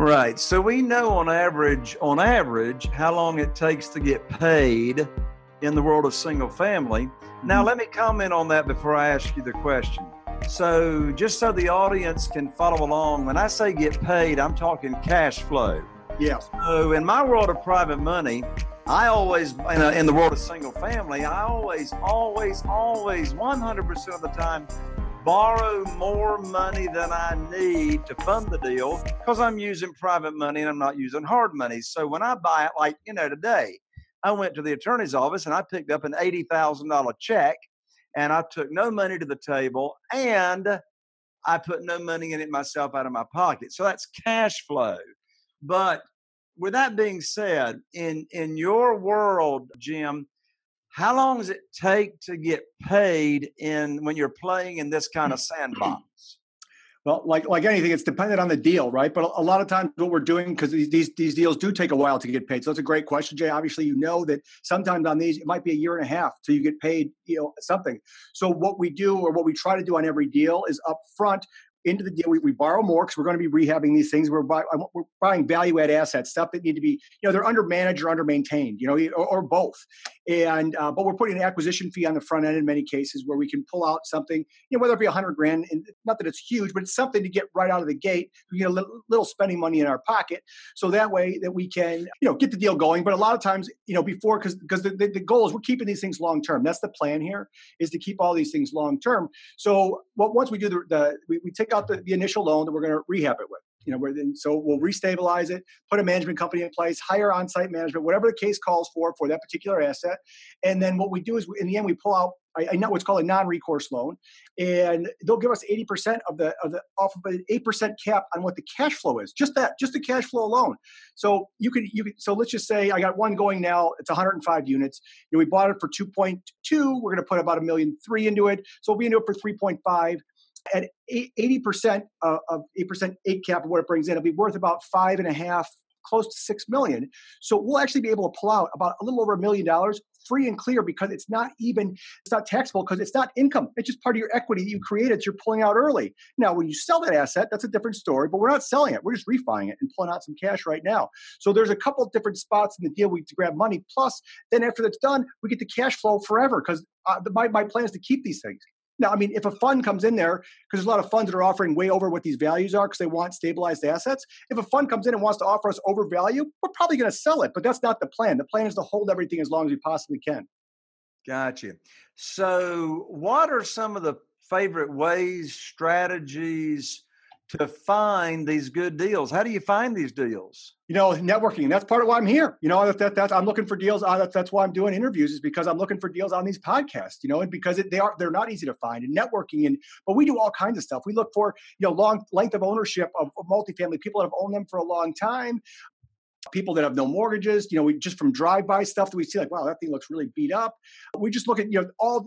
Right. So we know on average, on average, how long it takes to get paid in the world of single family. Now, mm-hmm. let me comment on that before I ask you the question. So, just so the audience can follow along, when I say get paid, I'm talking cash flow. Yeah. So, in my world of private money, I always, in, a, in the world of single family, I always, always, always, 100% of the time, borrow more money than I need to fund the deal because I'm using private money and I'm not using hard money. So, when I buy it, like, you know, today, I went to the attorney's office and I picked up an $80,000 check and I took no money to the table and I put no money in it myself out of my pocket. So that's cash flow. But with that being said, in in your world, Jim, how long does it take to get paid in when you're playing in this kind mm. of sandbox? Well, like like anything, it's dependent on the deal, right? But a lot of times, what we're doing because these, these these deals do take a while to get paid. So that's a great question, Jay. Obviously, you know that sometimes on these it might be a year and a half till you get paid, you know, something. So what we do or what we try to do on every deal is up front into the deal. We, we borrow more because we're going to be rehabbing these things. We're, buy, we're buying value add assets, stuff that need to be, you know, they're under managed or under maintained, you know, or, or both. And uh, but we're putting an acquisition fee on the front end in many cases where we can pull out something, you know, whether it be a hundred grand, and not that it's huge, but it's something to get right out of the gate. We get a little, little spending money in our pocket, so that way that we can, you know, get the deal going. But a lot of times, you know, before because because the, the, the goal is we're keeping these things long term. That's the plan here is to keep all these things long term. So well, once we do the, the we, we take out the, the initial loan that we're going to rehab it with you know, where then so we'll restabilize it, put a management company in place, hire on-site management, whatever the case calls for for that particular asset, and then what we do is in the end we pull out I, know what's called a non-recourse loan, and they'll give us eighty percent of the of the off of an eight percent cap on what the cash flow is. Just that, just the cash flow alone. So you could you so let's just say I got one going now. It's 105 units. You know, we bought it for 2.2. We're going to put about a million three into it, so we'll be into it for 3.5 at 80% of 8% eight cap of what it brings in, it'll be worth about five and a half, close to six million. So we'll actually be able to pull out about a little over a million dollars free and clear because it's not even it's not taxable because it's not income. It's just part of your equity that you created you're pulling out early. Now when you sell that asset that's a different story but we're not selling it. We're just refining it and pulling out some cash right now. So there's a couple different spots in the deal we to grab money. Plus then after that's done we get the cash flow forever because uh, my, my plan is to keep these things now, I mean, if a fund comes in there, because there's a lot of funds that are offering way over what these values are because they want stabilized assets. If a fund comes in and wants to offer us over value, we're probably going to sell it, but that's not the plan. The plan is to hold everything as long as we possibly can. Gotcha. So, what are some of the favorite ways, strategies to find these good deals? How do you find these deals? You know, networking. That's part of why I'm here. You know, that, that, that I'm looking for deals. Uh, that's, that's why I'm doing interviews is because I'm looking for deals on these podcasts. You know, and because it, they are they're not easy to find. And networking and but we do all kinds of stuff. We look for you know long length of ownership of, of multifamily. People that have owned them for a long time people that have no mortgages. You know, we just from drive-by stuff that we see, like, wow, that thing looks really beat up. We just look at, you know, all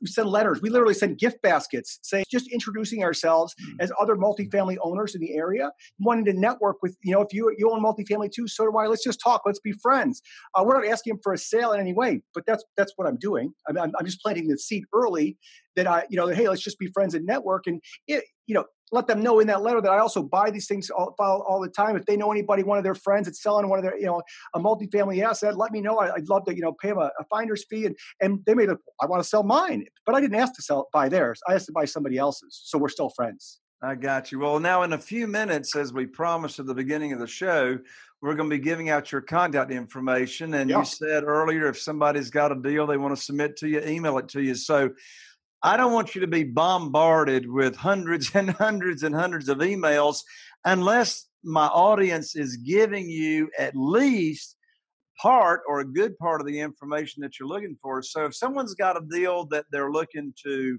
we send letters. We literally send gift baskets saying just introducing ourselves mm-hmm. as other multifamily owners in the area, wanting to network with, you know, if you you own multifamily too, so do I. Let's just talk. Let's be friends. Uh, we're not asking for a sale in any way, but that's that's what I'm doing. I'm, I'm just planting the seed early that I, you know, hey, let's just be friends and network. And it, you know, let them know in that letter that I also buy these things all, all, the time. If they know anybody, one of their friends that's selling one of their, you know, a multifamily asset, let me know. I, would love to, you know, pay them a, a, finder's fee. And, and they made a, I want to sell mine, but I didn't ask to sell, buy theirs. I asked to buy somebody else's. So we're still friends. I got you. Well, now in a few minutes, as we promised at the beginning of the show, we're going to be giving out your contact information. And yeah. you said earlier, if somebody's got a deal they want to submit to you, email it to you. So I don't want you to be bombarded with hundreds and hundreds and hundreds of emails unless my audience is giving you at least part or a good part of the information that you're looking for. So if someone's got a deal that they're looking to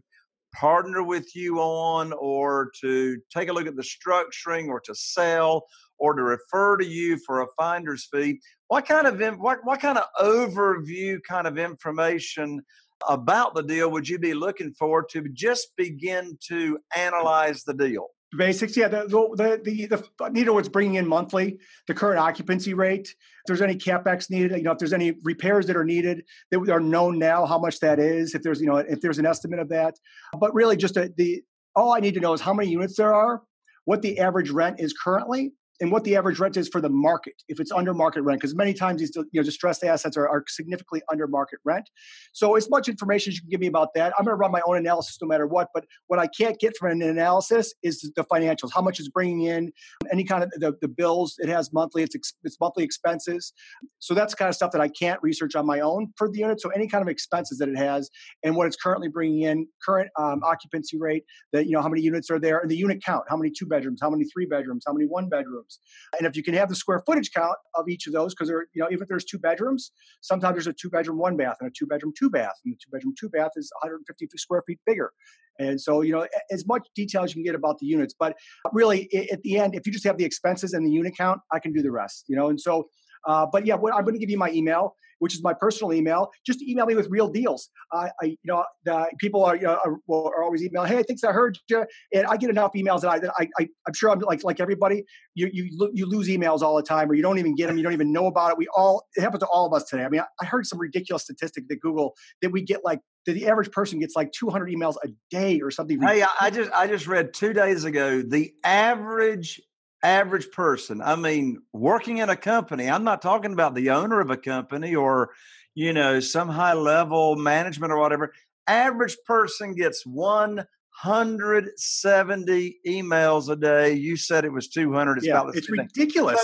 partner with you on or to take a look at the structuring or to sell or to refer to you for a finder's fee what kind of what, what kind of overview kind of information about the deal would you be looking for to just begin to analyze the deal? Basics, yeah. The the the, the needle was bringing in monthly, the current occupancy rate. If there's any capex needed, you know, if there's any repairs that are needed that are known now, how much that is. If there's you know if there's an estimate of that, but really just a, the all I need to know is how many units there are, what the average rent is currently, and what the average rent is for the market if it's under market rent because many times these you know distressed assets are, are significantly under market rent. So as much information as you can give me about that i'm going to run my own analysis no matter what but what i can't get from an analysis is the financials how much is bringing in any kind of the, the bills it has monthly it's, it's monthly expenses. So that's kind of stuff that i can't research on my own for the unit so any kind of expenses that it has and what it's currently bringing in current um, occupancy rate that you know how many units are there and the unit count how many two bedrooms how many three bedrooms how many one bedrooms bedrooms. And if you can have the square footage count of each of those, because there, you know, even if there's two bedrooms, sometimes there's a two bedroom, one bath, and a two bedroom, two bath, and the two bedroom, two bath is 150 square feet bigger. And so, you know, as much detail as you can get about the units. But really, at the end, if you just have the expenses and the unit count, I can do the rest, you know. And so, uh, but yeah, I'm going to give you my email which is my personal email. Just email me with real deals. I, I you know, the people are, you know, are, are, always emailing, hey, I think I heard you, and I get enough emails that I, that I, I am sure I'm like like everybody. You you you lose emails all the time, or you don't even get them. You don't even know about it. We all it happens to all of us today. I mean, I, I heard some ridiculous statistic that Google that we get like that the average person gets like 200 emails a day or something. Hey, I just I just read two days ago the average average person. I mean, working in a company, I'm not talking about the owner of a company or, you know, some high level management or whatever. Average person gets 170 emails a day. You said it was 200. It's yeah, it's ridiculous.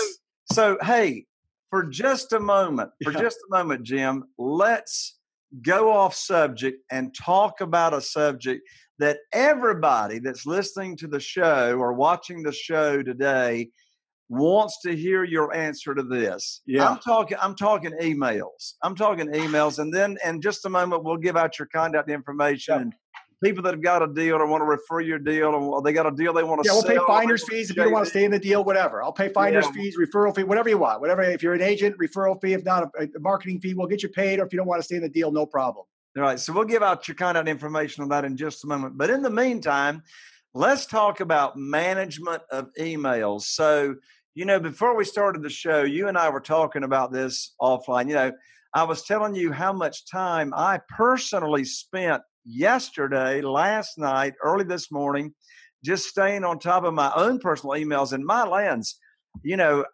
So, so, hey, for just a moment, for yeah. just a moment, Jim, let's go off subject and talk about a subject that everybody that's listening to the show or watching the show today wants to hear your answer to this. Yeah. I'm talking I'm talking emails. I'm talking emails and then in just a moment we'll give out your contact information people that have got a deal or want to refer your deal or they got a deal they want to Yeah, we'll pay finder's fees if you don't want to stay in the deal, whatever. I'll pay finder's yeah. fees, referral fee, whatever you want. Whatever if you're an agent, referral fee, if not a, a marketing fee, we'll get you paid or if you don't want to stay in the deal, no problem. All right. So we'll give out your contact information on that in just a moment. But in the meantime, let's talk about management of emails. So, you know, before we started the show, you and I were talking about this offline. You know, I was telling you how much time I personally spent yesterday, last night, early this morning, just staying on top of my own personal emails and my lands. You know,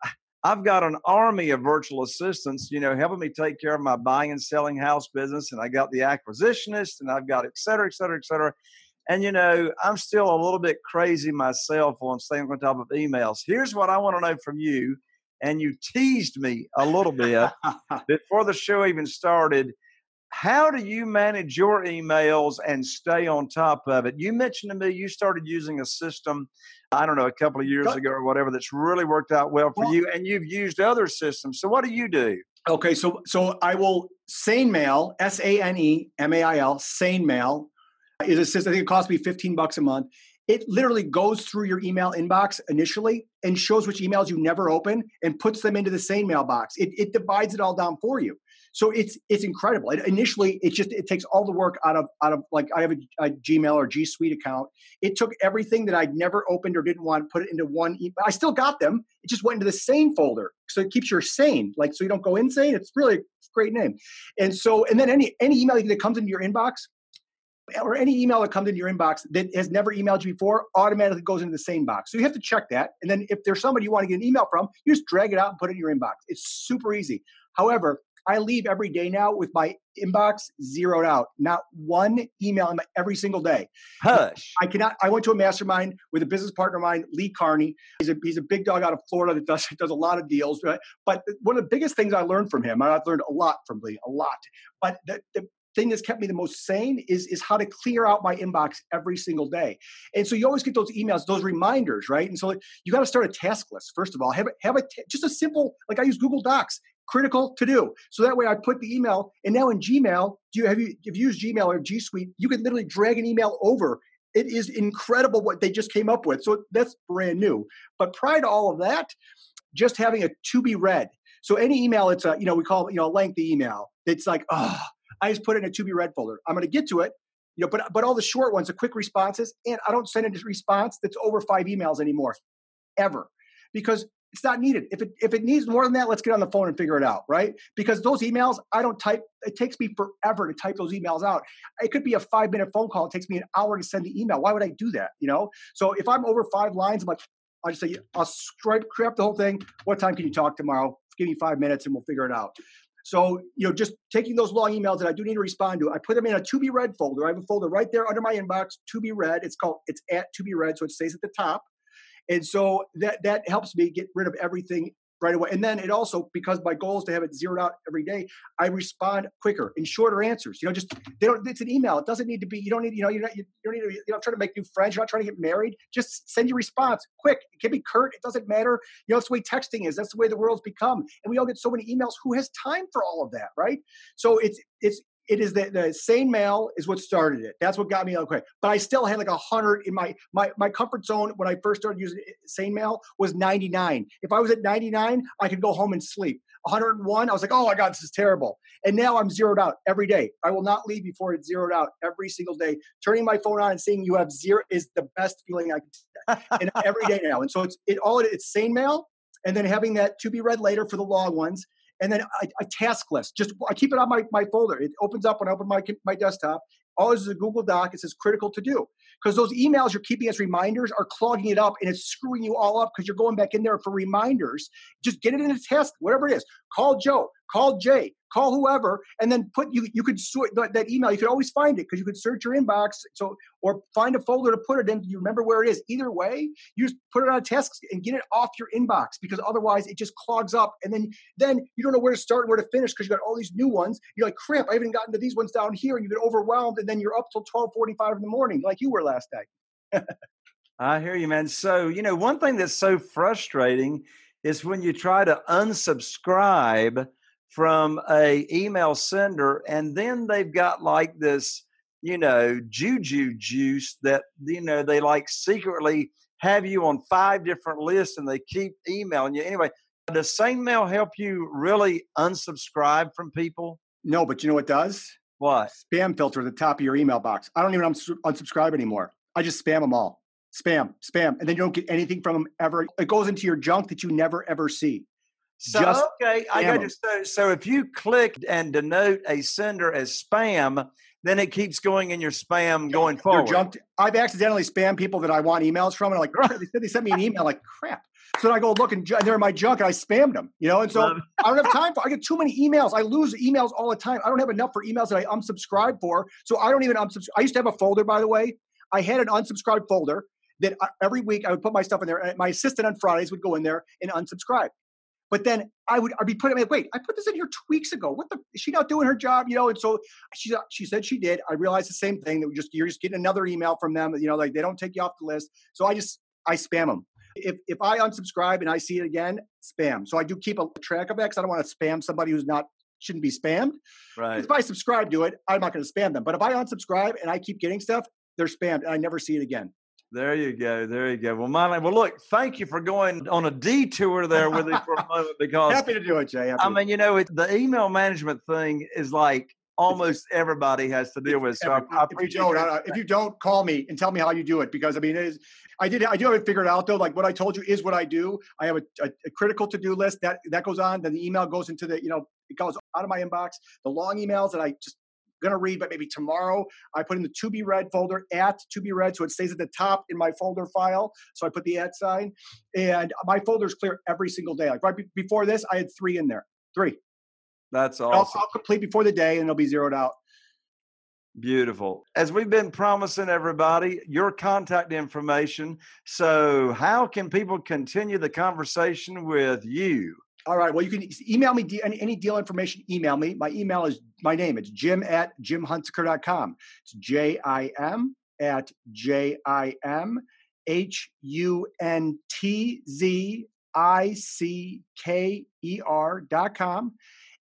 I've got an army of virtual assistants, you know, helping me take care of my buying and selling house business. And I got the acquisitionist and I've got et cetera, et cetera, et cetera. And, you know, I'm still a little bit crazy myself on staying on top of emails. Here's what I want to know from you. And you teased me a little bit before the show even started. How do you manage your emails and stay on top of it? You mentioned to me you started using a system, I don't know, a couple of years ago or whatever, that's really worked out well for you, and you've used other systems. So, what do you do? Okay, so so I will Sane Mail, S A N E M A I L, Sane Mail is a system. I think it costs me fifteen bucks a month. It literally goes through your email inbox initially and shows which emails you never open and puts them into the same mailbox. It, it divides it all down for you. So it's it's incredible. It, initially, it just it takes all the work out of out of like I have a, a, Gmail or G Suite account. It took everything that I'd never opened or didn't want, put it into one. E- I still got them. It just went into the same folder, so it keeps you sane. Like so, you don't go insane. It's really a great name. And so, and then any any email that comes into your inbox, or any email that comes into your inbox that has never emailed you before automatically goes into the same box. So you have to check that. And then if there's somebody you want to get an email from, you just drag it out and put it in your inbox. It's super easy. However, I leave every day now with my inbox zeroed out. Not one email in my, every single day. Hush. I cannot. I went to a mastermind with a business partner of mine, Lee Carney. He's a he's a big dog out of Florida that does does a lot of deals. Right? But one of the biggest things I learned from him, I've learned a lot from Lee, a lot. But the, the thing that's kept me the most sane is is how to clear out my inbox every single day. And so you always get those emails, those reminders, right? And so you got to start a task list first of all. Have have a t- just a simple like I use Google Docs critical to do. So that way I put the email, and now in Gmail, do you have you if you use Gmail or G Suite, you can literally drag an email over. It is incredible what they just came up with. So that's brand new. But prior to all of that, just having a to be read. So any email, it's a you know we call you know lengthy email. It's like oh, I just put it in a to be read folder. I'm going to get to it. You know, but but all the short ones, the quick responses, and I don't send a response that's over five emails anymore, ever, because it's not needed. If it if it needs more than that, let's get on the phone and figure it out, right? Because those emails, I don't type. It takes me forever to type those emails out. It could be a five minute phone call. It takes me an hour to send the email. Why would I do that? You know. So if I'm over five lines, I'm like, I just say, I'll scrape crap the whole thing. What time can you talk tomorrow? Give me five minutes and we'll figure it out. So, you know, just taking those long emails that I do need to respond to, I put them in a to be read folder. I have a folder right there under my inbox, to be read. It's called, it's at to be read. So it stays at the top. And so that that helps me get rid of everything right away. And then it also, because my goal is to have it zeroed out every day, I respond quicker in shorter answers. You know, just they don't. It's an email. It doesn't need to be. You don't need. You know, you're not. You don't need to. You're not trying to make new friends. You're not trying to get married. Just send your response quick. It can be curt. It doesn't matter. You know, that's the way texting is. That's the way the world's become. And we all get so many emails. Who has time for all of that, right? So it's it's it is the, the sane mail is what started it. That's what got me okay. But I still had like a hundred in my my my comfort zone when I first started using sane mail was 99. If I was at 99, I could go home and sleep. 101, I was like, oh my God, this is terrible. And now I'm zeroed out every day. I will not leave before it's zeroed out every single day. Turning my phone on and seeing you have zero is the best feeling I can and every day now. And so it's it all it's sane mail and then having that to be read later for the long ones and then a, a, task list. Just I keep it on my, my folder. It opens up when I open my my desktop. All is a Google Doc. It says critical to do because those emails you're keeping as reminders are clogging it up and it's screwing you all up because you're going back in there for reminders. Just get it in a task, whatever it is. Call Joe, call Jay, call whoever, and then put you. You could sort that, email. You could always find it because you could search your inbox. So or find a folder to put it in. You remember where it is. Either way, you just put it on a task and get it off your inbox because otherwise it just clogs up, and then then you don't know where to start and where to finish because you got all these new ones. You're like, crap, I haven't gotten to these ones down here, and you get overwhelmed, and then you're up till twelve forty five in the morning, like you were last night. I hear you, man. So you know, one thing that's so frustrating is when you try to unsubscribe from a email sender and then they've got like this you know juju juice that you know they like secretly have you on five different lists and they keep emailing you. Anyway does sane mail help you really unsubscribe from people? No but you know what does? What? Spam filter at the top of your email box. I don't even unsubscribe anymore. I just spam them all. Spam spam and then you don't get anything from them ever. It goes into your junk that you never ever see so Just okay, I got you. So, so if you click and denote a sender as spam, then it keeps going in your spam going forward. Junked, I've accidentally spammed people that I want emails from, and I'm like they said they sent me an email, like crap. So I go look and they're in my junk, and I spammed them. You know, and so I don't have time for. I get too many emails. I lose emails all the time. I don't have enough for emails that I unsubscribe for, so I don't even unsubscribe. I used to have a folder, by the way. I had an unsubscribe folder that uh, every week I would put my stuff in there. And my assistant on Fridays would go in there and unsubscribe. But then I would I'd be putting like, wait, I put this in here two weeks ago. What the is she not doing her job? You know, and so she she said she did. I realized the same thing that we just you're just getting another email from them. You know, like they don't take you off the list. So I just I spam them. If if I unsubscribe and I see it again, spam. So I do keep a track of that because I don't want to spam somebody who's not shouldn't be spammed. Right. If I subscribe to it, I'm not going to spam them. But if I unsubscribe and I keep getting stuff, they're spammed and I never see it again. There you go. There you go. Well, my well, look, thank you for going on a detour there with me for a moment because happy to do it, Jay. Happy I mean, you know, it, the email management thing is like almost everybody has to deal with. So I, I if you don't, uh, if you don't, call me and tell me how you do it because I mean, it is. I did. I do have it figured out though. Like what I told you is what I do. I have a, a, a critical to do list that that goes on. Then the email goes into the you know it goes out of my inbox. The long emails that I just going to read, but maybe tomorrow. I put in the to be read folder at to be read, so it stays at the top in my folder file. So I put the at sign, and my folder is clear every single day. Like right be- before this, I had three in there. Three. That's awesome. I'll, I'll complete before the day, and it'll be zeroed out. Beautiful. As we've been promising everybody, your contact information. So, how can people continue the conversation with you? All right. Well, you can email me any, any deal information. Email me. My email is my name. It's jim at jimhuntzicker.com. It's J I M at J I M H U N T Z I C K E R dot com.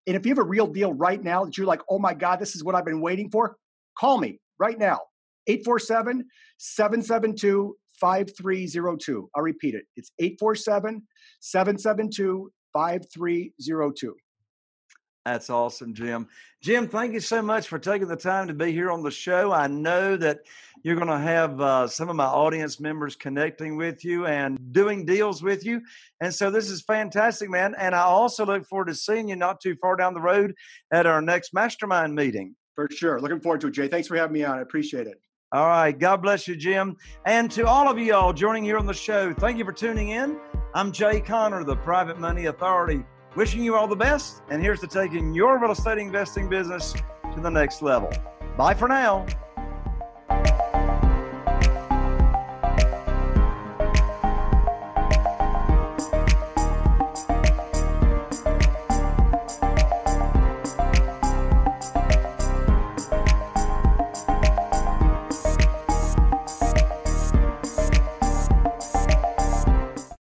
And if you have a real deal right now that you're like, oh my God, this is what I've been waiting for, call me right now. 847 772 5302. I'll repeat it. It's 847 772 5302. That's awesome, Jim. Jim, thank you so much for taking the time to be here on the show. I know that you're going to have uh, some of my audience members connecting with you and doing deals with you. And so this is fantastic, man. And I also look forward to seeing you not too far down the road at our next mastermind meeting. For sure. Looking forward to it, Jay. Thanks for having me on. I appreciate it. All right. God bless you, Jim. And to all of you all joining here on the show, thank you for tuning in. I'm Jay Conner, the Private Money Authority, wishing you all the best. And here's to taking your real estate investing business to the next level. Bye for now.